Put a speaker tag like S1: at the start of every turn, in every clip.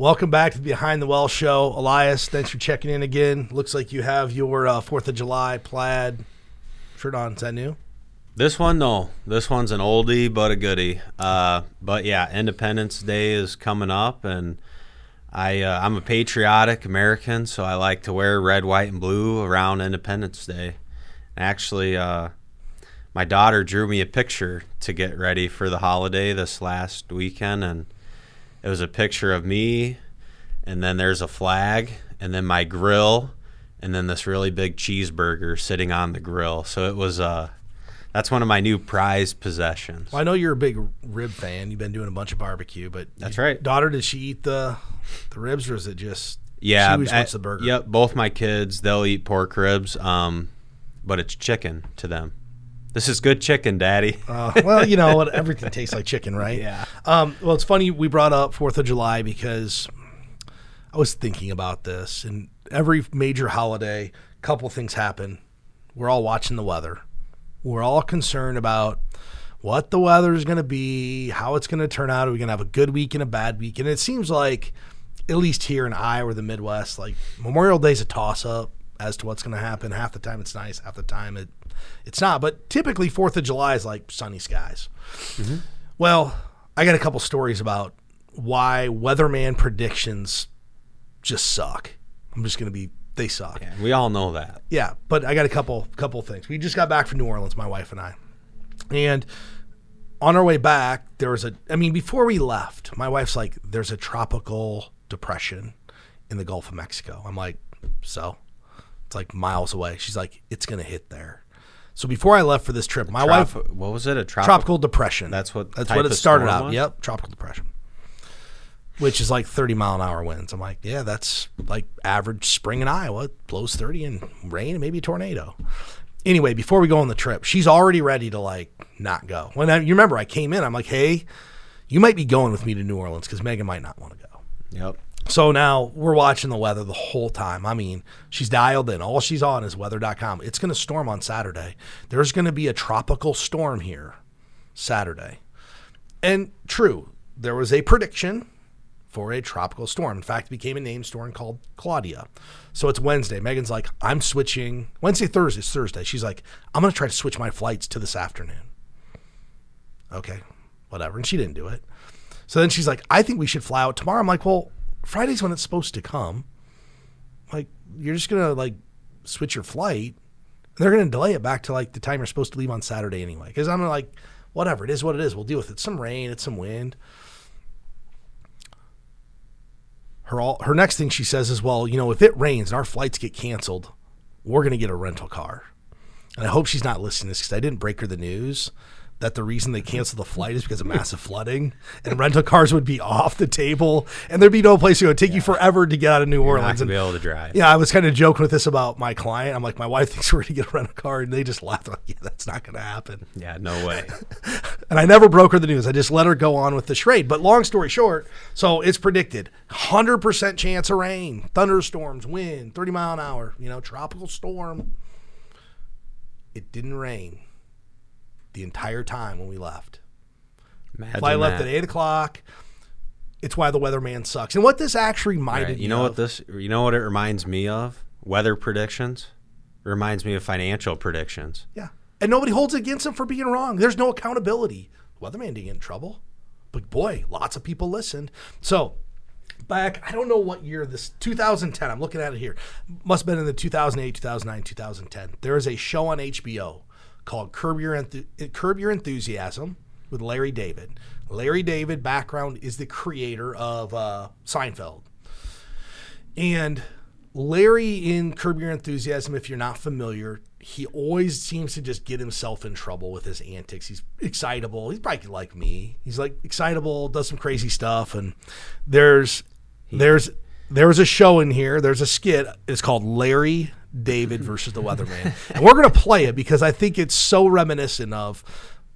S1: Welcome back to the Behind the Well show. Elias, thanks for checking in again. Looks like you have your uh, 4th of July plaid shirt on. Is that new?
S2: This one, no. This one's an oldie but a goodie. Uh, but yeah, Independence Day is coming up, and I uh, I'm a patriotic American, so I like to wear red, white, and blue around Independence Day. Actually, uh, my daughter drew me a picture to get ready for the holiday this last weekend, and it was a picture of me, and then there's a flag, and then my grill, and then this really big cheeseburger sitting on the grill. So it was uh that's one of my new prized possessions.
S1: Well, I know you're a big rib fan. You've been doing a bunch of barbecue, but
S2: That's right.
S1: Daughter, did she eat the the ribs or is it just
S2: Yeah,
S1: She always
S2: I-
S1: wants the burger.
S2: Yep, both my kids they'll eat pork ribs, um, but it's chicken to them. This is good chicken, Daddy.
S1: Uh, well, you know what? Everything tastes like chicken, right?
S2: Yeah.
S1: Um, well, it's funny we brought up Fourth of July because I was thinking about this, and every major holiday, a couple things happen. We're all watching the weather. We're all concerned about what the weather is going to be, how it's going to turn out. Are we going to have a good week and a bad week? And it seems like, at least here in Iowa or the Midwest, like Memorial Day's a toss up as to what's going to happen. Half the time it's nice, half the time it it's not. But typically Fourth of July is like sunny skies. Mm-hmm. Well, I got a couple stories about why weatherman predictions just suck. I'm just going to be they suck.
S2: Yeah, we all know that.
S1: Yeah, but I got a couple couple things. We just got back from New Orleans, my wife and I, and on our way back, there was a. I mean, before we left, my wife's like, "There's a tropical depression in the Gulf of Mexico." I'm like, "So?" It's like miles away. She's like, "It's gonna hit there." So before I left for this trip, my wife
S2: what was it? A tropical?
S1: tropical depression.
S2: That's what
S1: that's what it started out.
S2: was?
S1: Yep, tropical depression, which is like 30 mile an hour winds. I'm like, yeah, that's like average spring in Iowa. It blows 30 and rain and maybe a tornado. Anyway, before we go on the trip, she's already ready to like not go. When I, you remember, I came in, I'm like, hey, you might be going with me to New Orleans because Megan might not want to go.
S2: Yep.
S1: So now we're watching the weather the whole time. I mean, she's dialed in. All she's on is weather.com. It's going to storm on Saturday. There's going to be a tropical storm here Saturday. And true, there was a prediction for a tropical storm. In fact, it became a named storm called Claudia. So it's Wednesday. Megan's like, I'm switching Wednesday, Thursday, it's Thursday. She's like, I'm going to try to switch my flights to this afternoon. Okay, whatever. And she didn't do it. So then she's like, I think we should fly out tomorrow. I'm like, well, Friday's when it's supposed to come. Like, you're just gonna like switch your flight. They're gonna delay it back to like the time you're supposed to leave on Saturday anyway. Because I'm like, whatever, it is what it is. We'll deal with it. Some rain, it's some wind. Her all her next thing she says is, well, you know, if it rains and our flights get canceled, we're gonna get a rental car. And I hope she's not listening to this because I didn't break her the news that the reason they canceled the flight is because of massive flooding and rental cars would be off the table and there'd be no place to go. It'd take you forever to get out of New
S2: Not
S1: Orleans. And
S2: be able to drive.
S1: yeah, I was kind of joking with this about my client. I'm like, my wife thinks we're going to get a rental car, and they just laughed. I'm like, yeah, that's not going to happen.
S2: Yeah, no way.
S1: And I never broke her the news. I just let her go on with the charade. But long story short, so it's predicted 100% chance of rain, thunderstorms, wind, 30 mile an hour, you know, tropical storm. It didn't rain the entire time when we left.
S2: Imagine
S1: Flight left
S2: that.
S1: at 8 o'clock. It's why the weatherman sucks. And what this actually reminded
S2: Right,
S1: me
S2: You know what
S1: of-
S2: this? You know what it reminds me of? Weather predictions. Reminds me of financial predictions.
S1: Yeah. And nobody holds it against him for being wrong. There's no accountability. Weatherman didn't get in trouble. But boy, lots of people listened. So back, I don't know what year this 2010, I'm looking at it here. Must have been in the 2008, 2009, 2010. There is a show on HBO called Curb Your, Enthu- Curb Your Enthusiasm with Larry David. Larry David background is the creator of uh, Seinfeld. And Larry in Curb Your Enthusiasm, if you're not familiar, he always seems to just get himself in trouble with his antics. He's excitable. He's probably like me. He's like excitable, does some crazy stuff, and there's there's there's a show in here. There's a skit. It's called Larry David versus the Weatherman, and we're gonna play it because I think it's so reminiscent of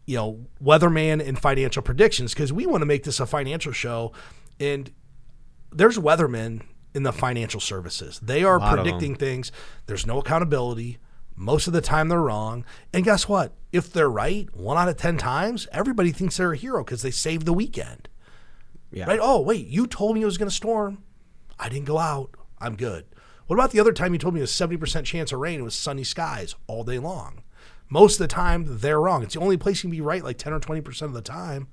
S1: you know Weatherman and financial predictions because we want to make this a financial show, and there's weathermen in the financial services. They are predicting things. There's no accountability. Most of the time they're wrong. And guess what? If they're right, one out of 10 times, everybody thinks they're a hero because they saved the weekend.
S2: Yeah.
S1: Right? Oh, wait, you told me it was going to storm. I didn't go out. I'm good. What about the other time you told me it was 70% chance of rain? It was sunny skies all day long. Most of the time, they're wrong. It's the only place you can be right like 10 or 20% of the time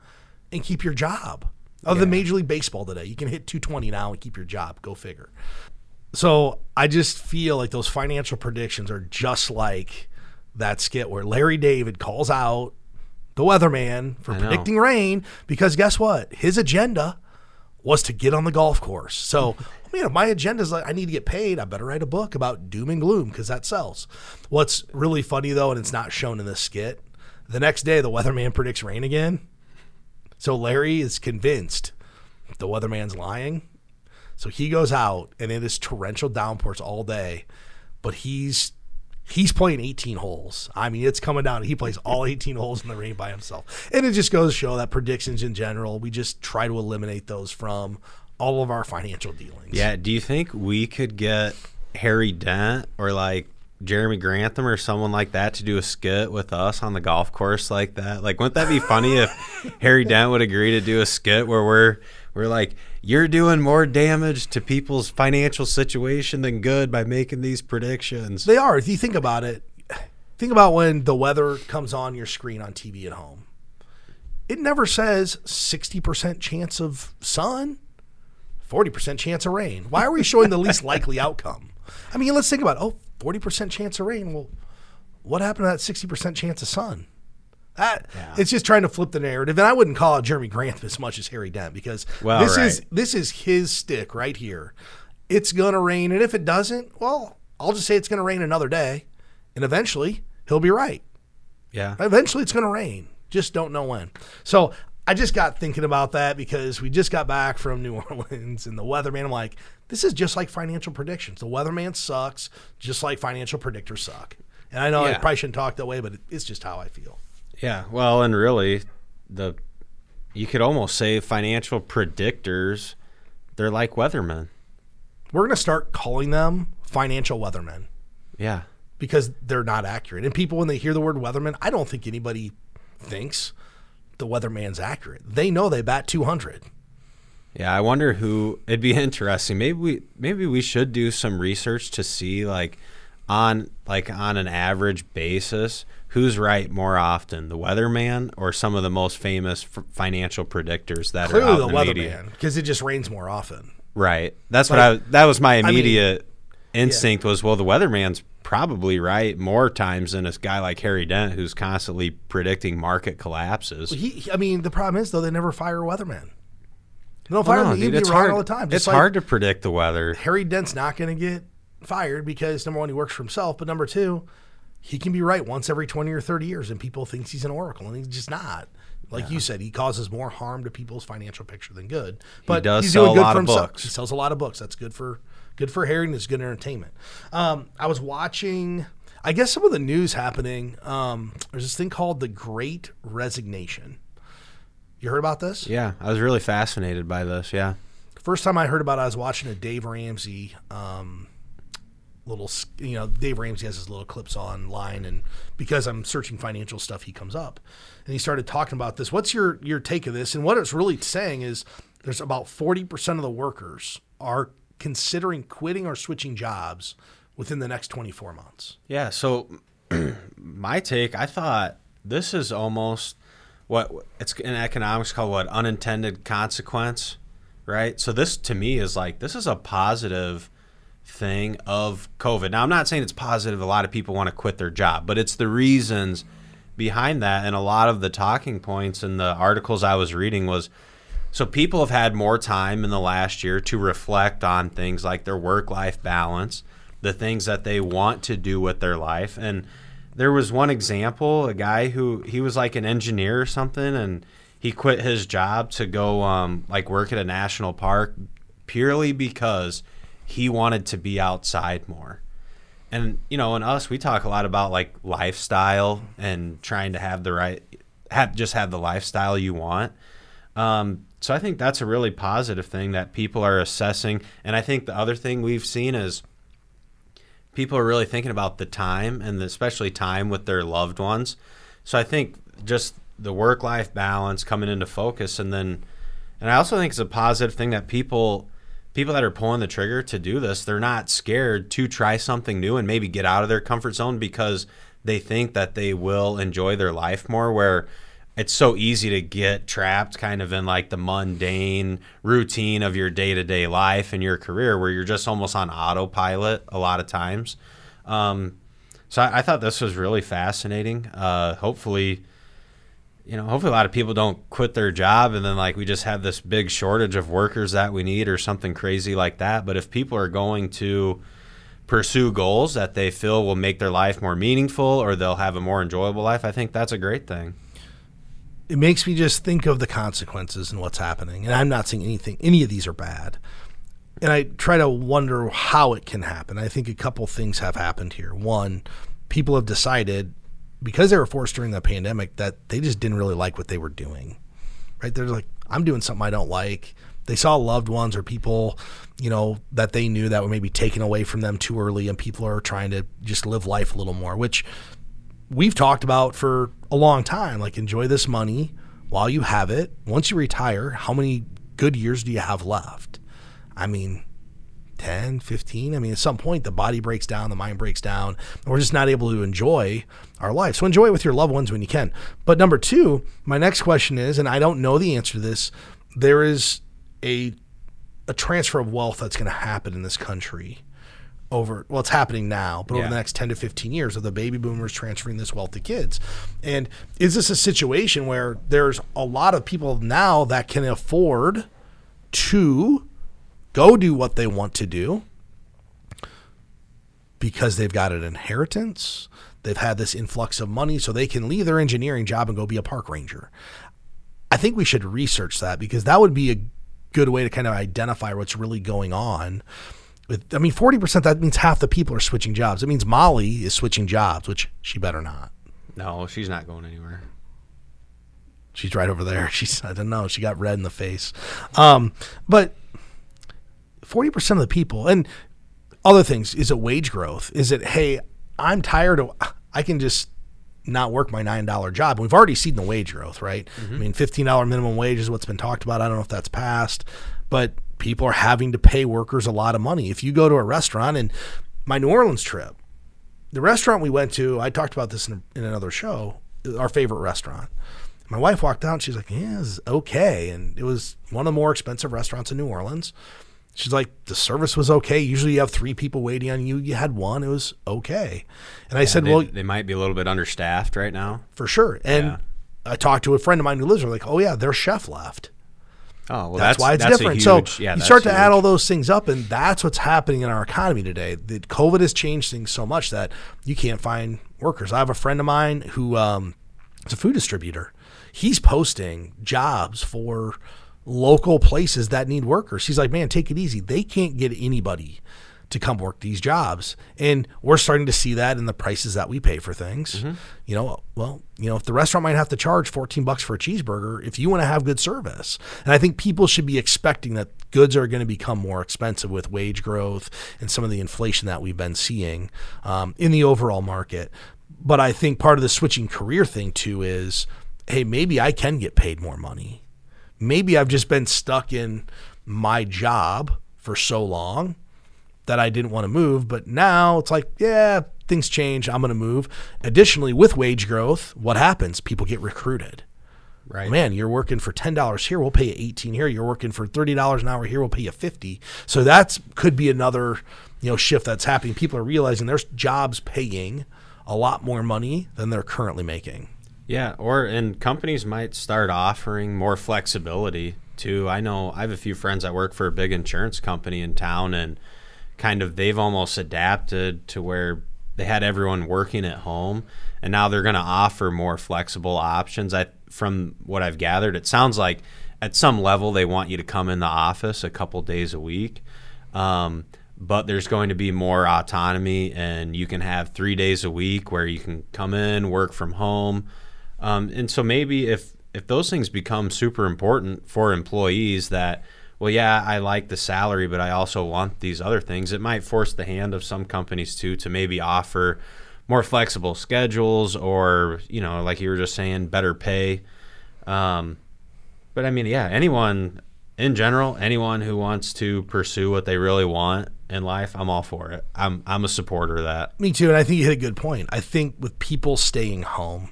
S1: and keep your job. Other than Major League Baseball today, you can hit 220 now and keep your job. Go figure. So I just feel like those financial predictions are just like that skit where Larry David calls out the weatherman for predicting rain because guess what? His agenda was to get on the golf course. So, man, know, my agenda is like I need to get paid, I better write a book about doom and gloom because that sells. What's really funny though, and it's not shown in this skit, the next day the weatherman predicts rain again. So Larry is convinced the weatherman's lying. So he goes out and it is torrential downpours all day, but he's he's playing 18 holes. I mean, it's coming down. He plays all 18 holes in the rain by himself. And it just goes to show that predictions in general, we just try to eliminate those from all of our financial dealings.
S2: Yeah. Do you think we could get Harry Dent or like Jeremy Grantham or someone like that to do a skit with us on the golf course like that? Like, wouldn't that be funny if Harry Dent would agree to do a skit where we're we're like, you're doing more damage to people's financial situation than good by making these predictions.
S1: They are. If you think about it, think about when the weather comes on your screen on TV at home. It never says 60% chance of sun, 40% chance of rain. Why are we showing the least likely outcome? I mean, let's think about it. Oh, 40% chance of rain. Well, what happened to that 60% chance of sun? That it's just trying to flip the narrative, and I wouldn't call it Jeremy Grantham as much as Harry Dent because
S2: Well,
S1: this is this is his stick right here. It's gonna rain, and if it doesn't, well, I'll just say it's gonna rain another day, and eventually he'll be right.
S2: Yeah.
S1: Eventually it's gonna rain. Just don't know when. So I just got thinking about that because we just got back from New Orleans and the weatherman. I'm like, this is just like financial predictions. The weatherman sucks, just like financial predictors suck. And I know I probably shouldn't talk that way, but it's just how I feel.
S2: Yeah, well, and really, the you could almost say financial predictors, they're like weathermen.
S1: We're gonna start calling them financial weathermen.
S2: Yeah,
S1: because they're not accurate. And people, when they hear the word weatherman, I don't think anybody thinks the weatherman's accurate. They know they bat 200.
S2: yeah. I wonder who. It'd be interesting. Maybe we maybe we should do some research to see like on like on an average basis who's right more often, the weatherman or some of the most famous f- financial predictors that are
S1: Clearly,
S2: out
S1: the
S2: the
S1: weatherman, because it just rains more often.
S2: Right. That's what I. That was my
S1: mean-
S2: immediate instinct was well, the weatherman's probably right more times than this guy like Harry Dent who's constantly predicting market collapses.
S1: He, he- I mean, the problem is though they never fire a weatherman. They don't
S2: Well,
S1: fire
S2: no,
S1: him.
S2: Dude, it's hard.
S1: all the time.
S2: It's
S1: like
S2: hard to predict the weather.
S1: Harry Dent's not going to get fired because number one, he works for himself, but number two, he can be right once every twenty or thirty years, and people thinks he's an oracle, and he's just not. Like you said, he causes more harm to people's financial picture than good. But
S2: does
S1: he's
S2: sell
S1: doing
S2: a
S1: good
S2: lot
S1: for
S2: of
S1: himself.
S2: books.
S1: He sells a lot of books. That's good for good for Harry, and it's good entertainment. Um, I was watching. I guess some of the news happening. Um, there's this thing called the Great Resignation. You heard about this?
S2: Yeah, I was really fascinated by this. Yeah.
S1: First time I heard about it, I was watching a Dave Ramsey um, little, you know, Dave Ramsey has his little clips online, and because I'm searching financial stuff, he comes up, and he started talking about this. What's your your take of this? And what it's really saying is, there's about forty percent of the workers are considering quitting or switching jobs within the next 24 months.
S2: Yeah. So my take, I thought this is almost what it's in economics called what unintended consequence, right? So this to me is like this is a positive thing of COVID. Now I'm not saying it's positive. A lot of people want to quit their job, but it's the reasons behind that, and a lot of the talking points in the articles I was reading was. So people have had more time in the last year to reflect on things like their work-life balance, the things that they want to do with their life. And there was one example, a guy who he was like an engineer or something and he quit his job to go um, like work at a national park purely because he wanted to be outside more. And you know, in us, we talk a lot about like lifestyle and trying to have the right, have just have the lifestyle you want. Um, so I think that's a really positive thing that people are assessing. And I think the other thing we've seen is people are really thinking about the time and especially time with their loved ones. So I think just the work life balance coming into focus and then And I also think it's a positive thing that people people that are pulling the trigger to do this, they're not scared to try something new and maybe get out of their comfort zone because they think that they will enjoy their life more where it's so easy to get trapped kind of in like the mundane routine of your day-to-day life and your career where you're just almost on autopilot a lot of times. Um, so I, I, thought this was really fascinating. Uh, hopefully you know hopefully a lot of people don't quit their job and then like we just have this big shortage of workers that we need or something crazy like that. But if people are going to pursue goals that they feel will make their life more meaningful or they'll have a more enjoyable life i think that's a great thing
S1: it makes me just think of the consequences and what's happening. And I'm not saying anything, any of these are bad. And I try to wonder how it can happen. I think a couple things have happened here. One, people have decided because they were forced during the pandemic that they just didn't really like what they were doing. Right? They're like, I'm doing something I don't like. They saw loved ones or people, you know, that they knew that were maybe taken away from them too early, and people are trying to just live life a little more, which we've talked about for a long time. Like, enjoy this money while you have it. Once you retire, how many good years do you have left? I mean, 10, 15. I mean, at some point, the body breaks down, the mind breaks down, and we're just not able to enjoy our life. So enjoy it with your loved ones when you can. But number two, my next question is, and I don't know the answer to this, there is a a transfer of wealth that's going to happen in this country over well it's happening now but yeah. over the next 10 to 15 years of the baby boomers transferring this wealth to kids. And is this a situation where there's a lot of people now that can afford to go do what they want to do because they've got an inheritance they've had this influx of money so they can leave their engineering job and go be a park ranger? I think we should research that because that would be a good way to kind of identify what's really going on with I mean, forty percent. That means half the people are switching jobs. It means Molly is switching jobs, which she better not.
S2: No, she's not going anywhere.
S1: She's right over there. She's I don't know. She got red in the face. Um, but forty percent of the people and other things is it wage growth? Is it hey, I'm tired of I can just not work my nine dollar job. We've already seen the wage growth, right? Mm-hmm. I mean, fifteen dollar minimum wage is what's been talked about. I don't know if that's passed, but people are having to pay workers a lot of money. If you go to a restaurant and my New Orleans trip, the restaurant we went to, I talked about this in, in another show, our favorite restaurant. My wife walked out and she's like, yeah, it's okay. And it was one of the more expensive restaurants in New Orleans. She's like, the service was okay. Usually you have three people waiting on you. You had one. It was okay. And I said,
S2: they,
S1: well,
S2: they might be a little bit understaffed right now.
S1: For sure. And yeah. I talked to a friend of mine who lives there, like, oh, yeah, their chef left.
S2: Oh, well,
S1: that's, that's why it's that's different. Huge, so yeah, you start to huge. add all those things up, and that's what's happening in our economy today. The COVID has changed things so much that you can't find workers. I have a friend of mine who um, is a food distributor. He's posting jobs for local places that need workers. He's like, man, take it easy. They can't get anybody to come work these jobs. And we're starting to see that in the prices that we pay for things. Mm-hmm. You know, well, you know, if the restaurant might have to charge 14 bucks for a cheeseburger, if you want to have good service. And I think people should be expecting that goods are going to become more expensive with wage growth and some of the inflation that we've been seeing um, in the overall market. But I think part of the switching career thing too is, hey, maybe I can get paid more money. Maybe I've just been stuck in my job for so long that I didn't want to move. But now it's like, yeah, things change. I'm going to move. Additionally, with wage growth, what happens? People get recruited. Right. Man, you're working for ten dollars here, we'll pay you eighteen here. You're working for thirty dollars an hour here, we'll pay you fifty. So that's could be another, you know, shift that's happening. People are realizing there's jobs paying a lot more money than they're currently making.
S2: Yeah, or and companies might start offering more flexibility too. I know I have a few friends that work for a big insurance company in town and kind of they've almost adapted to where they had everyone working at home and now they're going to offer more flexible options. I from what i've gathered it sounds like at some level they want you to come in the office a couple days a week um, but there's going to be more autonomy and you can have three days a week where you can come in work from home. Um, and so maybe if if those things become super important for employees that well, yeah, I like the salary, but I also want these other things. It might force the hand of some companies too to maybe offer more flexible schedules or, you know, like you were just saying, better pay. Um, but I mean, yeah, anyone in general, anyone who wants to pursue what they really want in life, I'm all for it. I'm I'm a supporter of that.
S1: Me too, and I think you hit a good point. I think with people staying home,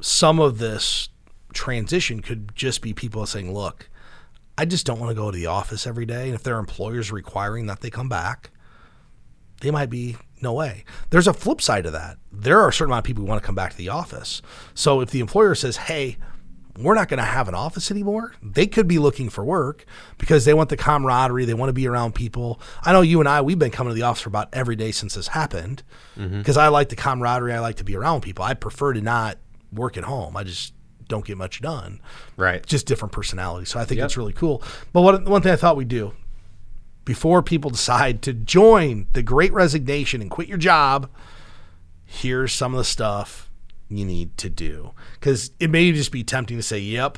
S1: some of this transition could just be people saying, "Look, I just don't want to go to the office every day." And if their employer's requiring that they come back, they might be no way. There's a flip side to that. There are a certain amount of people who want to come back to the office. So if the employer says, "Hey," we're not going to have an office anymore. They could be looking for work because they want the camaraderie. They want to be around people. I know you and I, we've been coming to the office for about every day since this happened mm-hmm. because I like the camaraderie. I like to be around people. I prefer to not work at home. I just don't get much done.
S2: Right.
S1: Just different personalities. So I think
S2: Yep.
S1: it's really cool. But what, one thing I thought we'd do before people decide to join the great resignation and quit your job, here's some of the stuff you need to do. Because it may just be tempting to say, yep,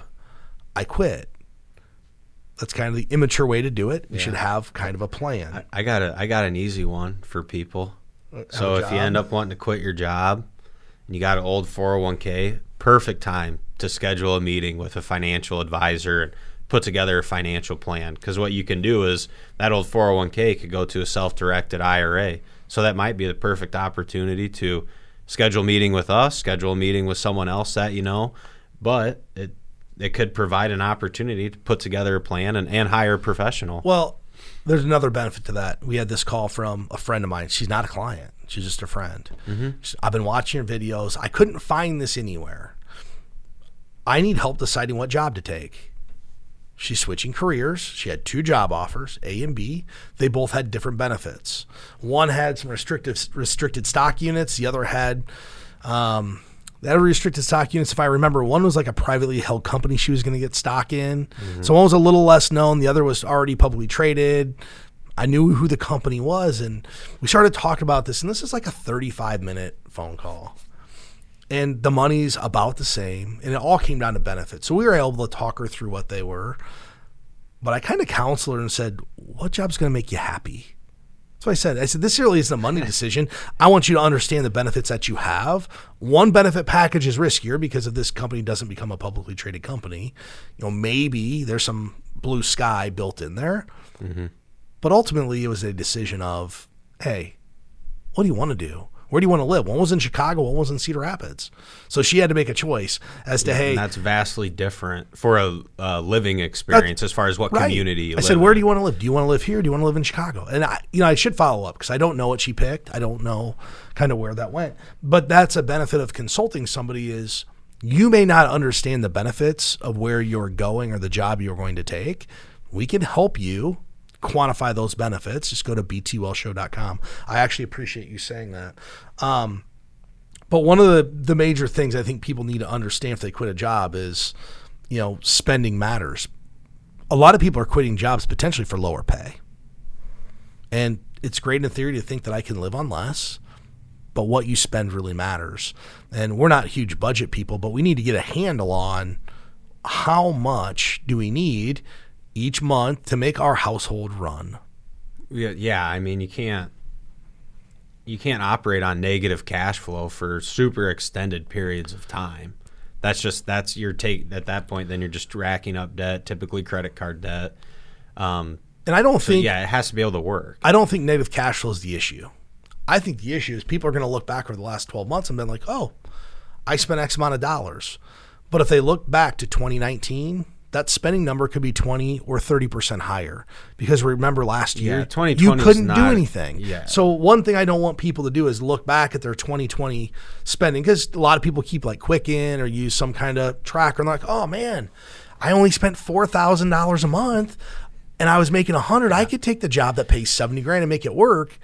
S1: I quit. That's kind of the immature way to do it. You should have kind of a plan.
S2: I got a I got an easy one for people. Uh, so
S1: Have a
S2: if you end up wanting to quit your job and you got an old 401k, perfect time to schedule a meeting with a financial advisor and put together a financial plan because what you can do is that old 401k could go to a self-directed IRA. So that might be the perfect opportunity to schedule a meeting with us, schedule a meeting with someone else that you know, but it it could provide an opportunity to put together a plan and, and hire a professional.
S1: Well, there's another benefit to that. We had this call from a friend of mine. She's not a client. She's just a friend. Mm-hmm. She's- I've been watching her videos. I couldn't find this anywhere. I need help deciding what job to take. She's switching careers. She had two job offers, A and B. They both had different benefits. One had some restricted restricted stock units. The other had um, they had restricted stock units. If I remember, one was like a privately held company she was going to get stock in. So one was a little less known. The other was already publicly traded. I knew who the company was, and we started talking about this. And this is like a 35 minute phone call and the money's about the same and it all came down to benefits. So we were able to talk her through what they were. But i kind of counseled her and said what job's going to make you happy? That's what i said. I said this really isn't a money decision. I want you to understand the benefits that you have. One benefit package is riskier because if this company doesn't become a publicly traded company you know maybe there's some blue sky built in there. Mm-hmm. But ultimately it was a decision of hey what do you want to do? Where do you want to live? One was in Chicago, one was in Cedar Rapids. So she had to make a choice as to, hey,
S2: And that's vastly different for a, a living experience as far as what
S1: right.
S2: community you
S1: I said, where
S2: in.
S1: do you want to live? Do you want to live here? Do you want to live in Chicago? And I, you know, I should follow up because I don't know what she picked. I don't know kind of where that went. But that's a benefit of consulting somebody is you may not understand the benefits of where you're going or the job you're going to take. We can help you quantify those benefits. Just go to btwellshow.com. I actually appreciate you saying that. Um, but one of the, the major things I think people need to understand if they quit a job is, you know, spending matters. A lot of people are quitting jobs potentially for lower pay. And it's great in theory to think that I can live on less, but what you spend really matters. And we're not huge budget people, but we need to get a handle on how much do we need each month to make our household run.
S2: Yeah, yeah, I mean you can't you can't operate on negative cash flow for super extended periods of time. That's just that's your take at that point. Then you're just racking up debt, typically credit card debt. Um,
S1: And I don't
S2: so
S1: think
S2: yeah, it has to be able to work.
S1: I don't think negative cash flow is the issue. I think the issue is people are going to look back over the last 12 months and been like, oh, I spent X amount of dollars. But if they look back to 2019, that spending number could be 20 or 30% higher. Because remember last year,
S2: 2020
S1: you couldn't do anything.
S2: yeah.
S1: So one thing I don't want people to do is look back at their 2020 spending because a lot of people keep like Quicken or use some kind of tracker and like, oh man, I only spent $4,000 a month and I was making a hundred. I could take the job that pays 70 grand and make it work.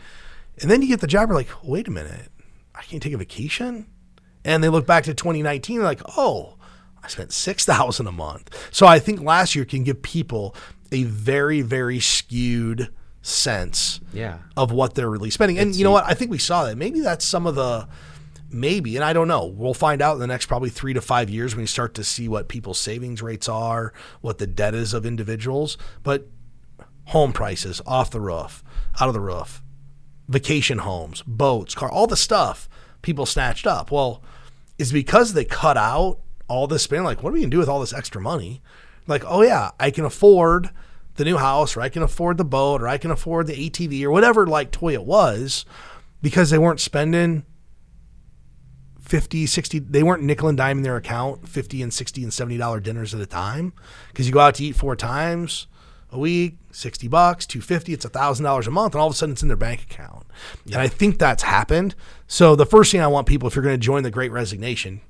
S1: And then you get the job, you're like, wait a minute, I can't take a vacation. And they look back to 2019, they're like, oh, I spent 6000 a month. So I think last year can give people a very, very skewed sense
S2: Yeah.
S1: of what they're really spending. And you know what? I think we saw that. Maybe that's some of the maybe, and I don't know. We'll find out in the next probably three to five years when you start to see what people's savings rates are, what the debt is of individuals. But home prices off the roof, out of the roof, vacation homes, boats, car, all the stuff people snatched up. Well, is because they cut out all this spending. Like, what are we gonna do with all this extra money? Like, oh yeah, I can afford the new house, or I can afford the boat, or I can afford the ATV, or whatever like toy it was, because they weren't spending 50, 60, they weren't nickel and dime in their account, 50 and 60 and 70 dollar dinners at a time. Because you go out to eat four times a week, 60 bucks, 250, it's a thousand dollars a month, and all of a sudden it's in their bank account. And I think that's happened. So the first thing I want people, if you're going to join the great resignation,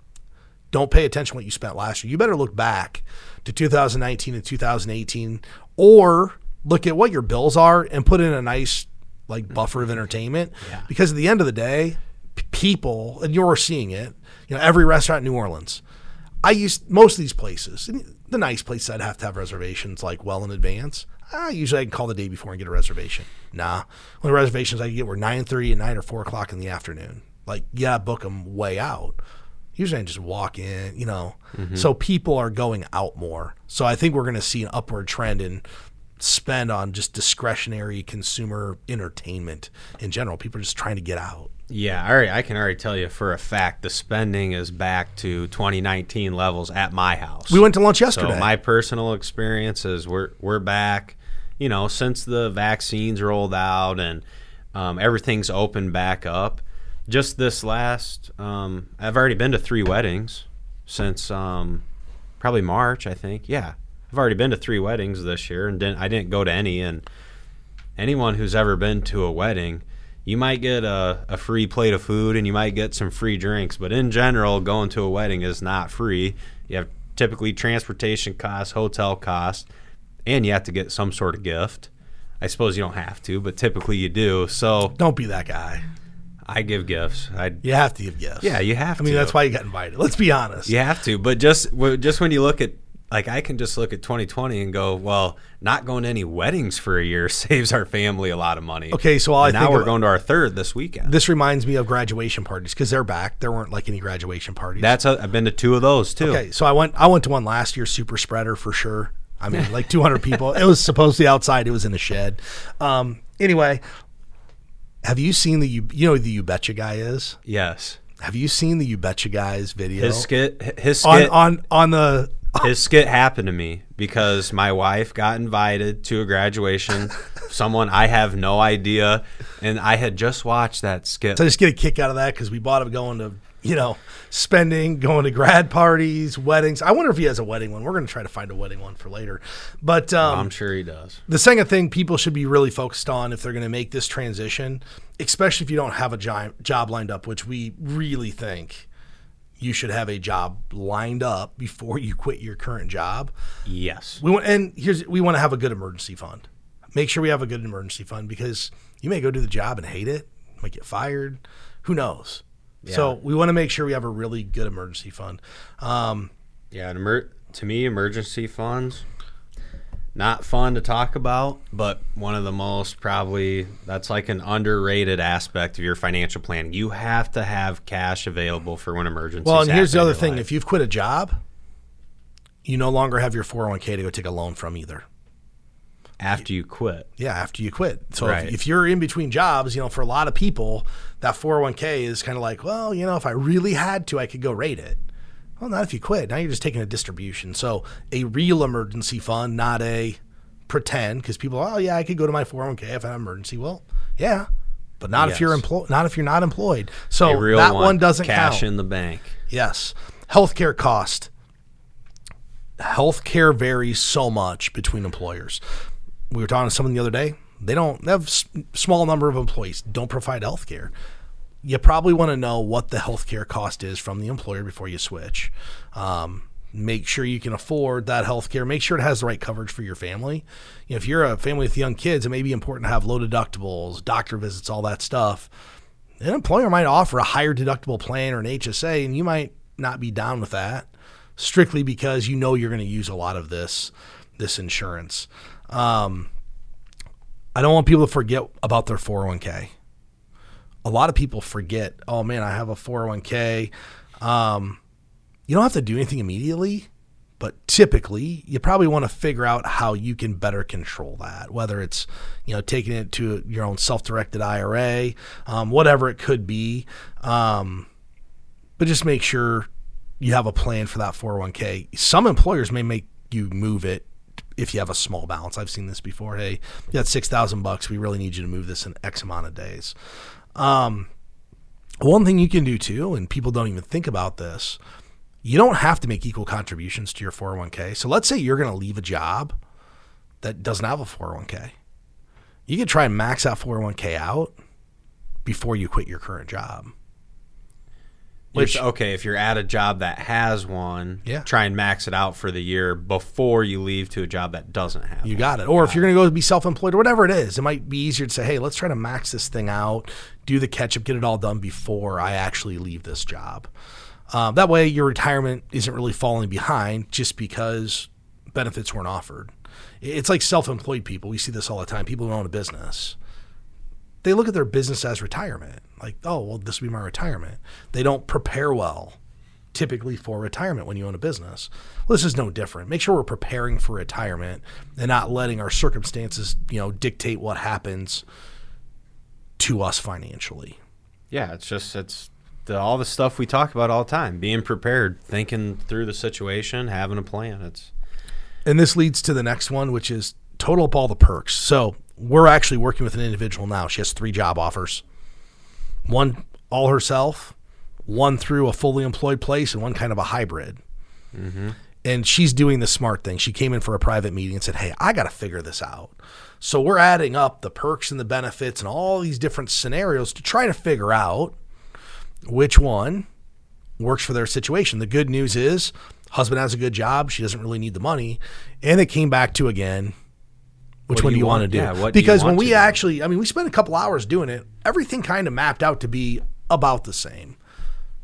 S1: don't pay attention to what you spent last year. You better look back to 2019 and 2018 or look at what your bills are and put in a nice like mm-hmm. buffer of entertainment.
S2: Yeah.
S1: because at the end of the day p- people and you're seeing it you know every restaurant in new orleans i used most of these places the nice places i'd have to have reservations like well in advance usually i can call the day before and get a reservation. Nah. Only reservations i could get were 9.30 and 9 or 4 o'clock in the afternoon. Like yeah book them way out usually I just walk in, you know. So people are going out more. So I think we're going to see an upward trend in spend on just discretionary consumer entertainment in general. People are just trying to get out.
S2: Yeah, all right. I can already tell you for a fact the spending is back to 2019 levels at my house.
S1: We went to lunch yesterday.
S2: So my personal experience is we're we're back. You know, since the vaccines rolled out and um, everything's opened back up. Just this last, um, I've already been to three weddings since um, probably March. I think. Yeah, I've already been to three weddings this year, and didn't, I didn't go to any. And anyone who's ever been to a wedding, you might get a, a free plate of food and you might get some free drinks, but in general, going to a wedding is not free. You have typically transportation costs, hotel costs, and you have to get some sort of gift. I suppose you don't have to, but typically you do. So
S1: Don't be that guy.
S2: I give gifts. I
S1: You have to give gifts.
S2: yeah, you have to.
S1: I mean,
S2: to.
S1: that's why you got invited. Let's be honest.
S2: You have to, but just just when you look at like I can just look at 2020 and go, well, not going to any weddings for a year saves our family a lot of money.
S1: Okay, so all
S2: now
S1: think
S2: we're going to our third this weekend.
S1: This reminds me of graduation parties because they're back. There weren't like any graduation parties.
S2: That's a, I've been to two of those too.
S1: Okay, so I went I went to one last year, super spreader for sure. I mean, like 200 people. It was supposed to be outside. It was in a shed. Um, anyway, have you seen the you, you know who the You Betcha guy is?
S2: Yes,
S1: Have you seen the You Betcha guy's video
S2: his skit, his
S1: on
S2: skit,
S1: on on the?
S2: his skit happened to me because my wife got invited to a graduation. someone I have no idea, and I had just watched that skit.
S1: So I just get a kick out of that because we bought him going to you know spending, going to grad parties, weddings. I wonder if he has a wedding one. We're going to try to find a wedding one for later. But um,
S2: I'm sure he does.
S1: the second thing people should be really focused on if they're going to make this transition, especially if you don't have a job, job lined up, which we really think you should have a job lined up before you quit your current job.
S2: Yes.
S1: We want, and here's we want to have a good emergency fund. Make sure we have a good emergency fund because you may go do the job and hate it, might get fired, who knows. So we want to make sure we have a really good emergency fund. Um,
S2: Yeah, emer- to me, emergency funds, not fun to talk about, but one of the most probably that's like an underrated aspect of your financial planning. You have to have cash available for when emergencies. Happen.
S1: Well, and here's the other thing:
S2: life.
S1: if you've quit a job, you no longer have your 401k to go take a loan from either.
S2: After you quit,
S1: Yeah, after you quit. So
S2: Right.
S1: if, if you're in between jobs, you know, for a lot of people, that 401k is kind of like, well, you know, if I really had to, I could go rate it. Well, not if you quit. Now you're just taking a distribution. So a real emergency fund, not a pretend, because people, oh yeah, I could go to my 401k if I have an emergency. Well, yeah, but not if you're employed. Not if you're not employed. So that one, doesn't
S2: cash
S1: count.
S2: in the bank.
S1: Yes. Healthcare cost. Healthcare varies so much between employers. We were talking to someone the other day. They don't they have small number of employees don't provide health care. You probably want to know what the health care cost is from the employer before you switch. Um, make sure you can afford that health care. Make sure it has the right coverage for your family. You know, if you're a family with young kids, it may be important to have low deductibles, doctor visits, all that stuff an employer might offer a higher deductible plan or an HSA, and you might not be down with that strictly because you know you're going to use a lot of this this insurance. Um, I don't want people to forget about their 401k. A lot of people forget, oh man, I have a 401k. Um, you don't have to do anything immediately, but typically you probably want to figure out how you can better control that, whether it's you know taking it to your own self-directed IRA, um, whatever it could be. Um, but just make sure you have a plan for that 401k. Some employers may make you move it if you have a small balance. I've seen this before. Hey, you got six thousand bucks. We really need you to move this in X amount of days. Um, one thing you can do too, and people don't even think about this, you don't have to make equal contributions to your 401k. So let's say you're going to leave a job that doesn't have a 401k. You can try and max that 401k out before you quit your current job.
S2: Which okay, if you're at a job that has one,
S1: Yeah.
S2: try and max it out for the year before you leave to a job that doesn't have.
S1: You
S2: one.
S1: got it. Or if you're going to go be self employed or whatever it is, it might be easier to say, hey, let's try to max this thing out, do the catch up, get it all done before I actually leave this job. Um, that way, your retirement isn't really falling behind just because benefits weren't offered. It's like self employed people. We see this all the time. People who own a business, they look at their business as retirement. Like, oh, well, this will be my retirement. They don't prepare well typically for retirement when you own a business. Well, this is no different. Make sure we're preparing for retirement and not letting our circumstances, you know, dictate what happens to us financially.
S2: Yeah, it's just it's the, all the stuff we talk about all the time. Being prepared, thinking through the situation, having a plan. It's
S1: And this leads to the next one, which is total up all the perks. So we're actually working with an individual now. She has three job offers one all herself, one through a fully employed place, and one kind of a hybrid. Mm-hmm. And she's doing the smart thing. She came in for a private meeting and said, Hey, I got to figure this out. So we're adding up the perks and the benefits and all these different scenarios to try to figure out which one works for their situation. The good news is, husband has a good job. She doesn't really need the money. And it came back to again, which
S2: What
S1: one do
S2: you
S1: you want to do?
S2: yeah, what do you
S1: because when we actually, I mean, we spent a couple hours doing it, everything kind of mapped out to be about the same.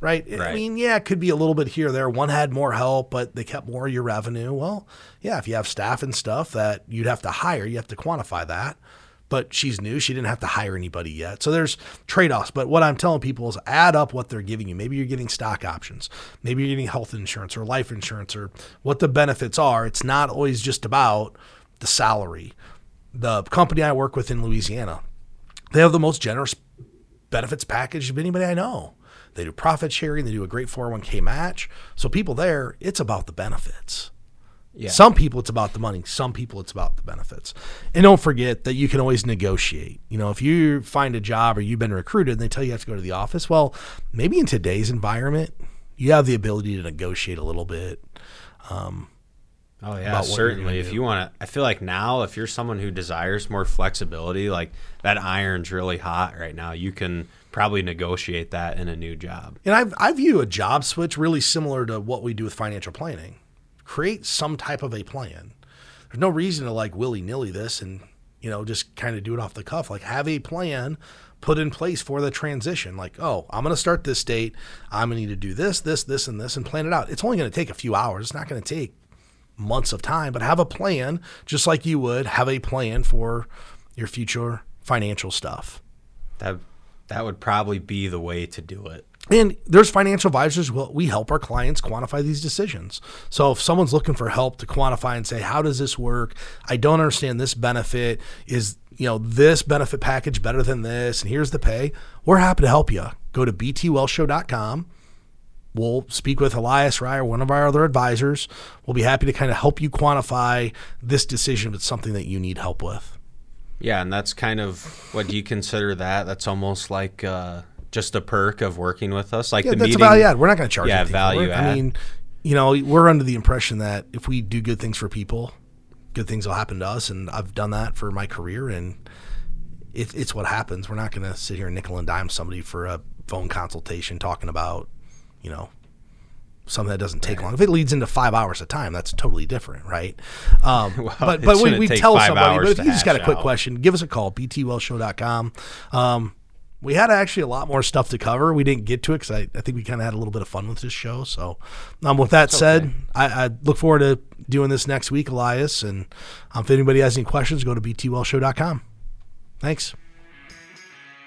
S1: Right? I mean, yeah, it could be a little bit here or there. One had more help, but they kept more of your revenue. Well, yeah, if you have staff and stuff that you'd have to hire, you have to quantify that. But she's new. She didn't have to hire anybody yet. So there's trade offs. But what I'm telling people is add up what they're giving you. Maybe you're getting stock options. Maybe you're getting health insurance or life insurance or what the benefits are. It's not always just about the salary. The company I work with in Louisiana, they have the most generous benefits package of anybody I know. They do profit sharing, they do a great 401k match. So people there, it's about the benefits.
S2: yeah.
S1: Some people it's about the money, some people it's about the benefits. And don't forget that you can always negotiate. You know, if you find a job or you've been recruited and they tell you you have to go to the office, well, maybe in today's environment, you have the ability to negotiate a little bit.
S2: Um, Oh yeah,
S1: about
S2: certainly. If
S1: do.
S2: you want to, I feel like now, if you're someone who desires more flexibility, like that iron's really hot right now, you can probably negotiate that in a new job.
S1: And I, I view a job switch really similar to what we do with financial planning. Create some type of a plan. There's no reason to like willy nilly this and, you know, just kind of do it off the cuff. Like have a plan put in place for the transition. Like, oh, I'm going to start this date. I'm going to need to do this, this, this, and this and plan it out. It's only going to take a few hours. It's not going to take months of time, but have a plan just like you would have a plan for your future financial stuff.
S2: That that would probably be the way to do it.
S1: And there's financial advisors. Well, we help our clients quantify these decisions. So if someone's looking for help to quantify and say, how does this work? I don't understand this benefit. Is you know this benefit package better than this? And here's the pay. We're happy to help you. Go to btwellshow.com. We'll speak with Elias Rye or one of our other advisors. We'll be happy to kind of help you quantify this decision if it's something that you need help with.
S2: Yeah, and that's kind of what do you consider that? That's almost like uh, just a perk of working with us, like
S1: Yeah,
S2: the
S1: that's
S2: meeting.
S1: a value add. We're not going to charge
S2: Yeah,
S1: anything
S2: value.
S1: I
S2: add.
S1: mean, you know, we're under the impression that if we do good things for people, good things will happen to us. And I've done that for my career, and it, it's what happens. We're not going to sit here and nickel and dime somebody for a phone consultation talking about, you know, something that doesn't take long. If it leads into five hours of time, that's totally different, right? Um,
S2: Well,
S1: but but we, we tell somebody. But if you just got a quick
S2: out.
S1: question, give us a call, btwellshow.com. Um, we had actually a lot more stuff to cover. We didn't get to it because I, I think we kind of had a little bit of fun with this show. So, um, with that said, I, I look forward to doing this next week, Elias. And um, if anybody has any questions, go to btwellshow.com. Thanks.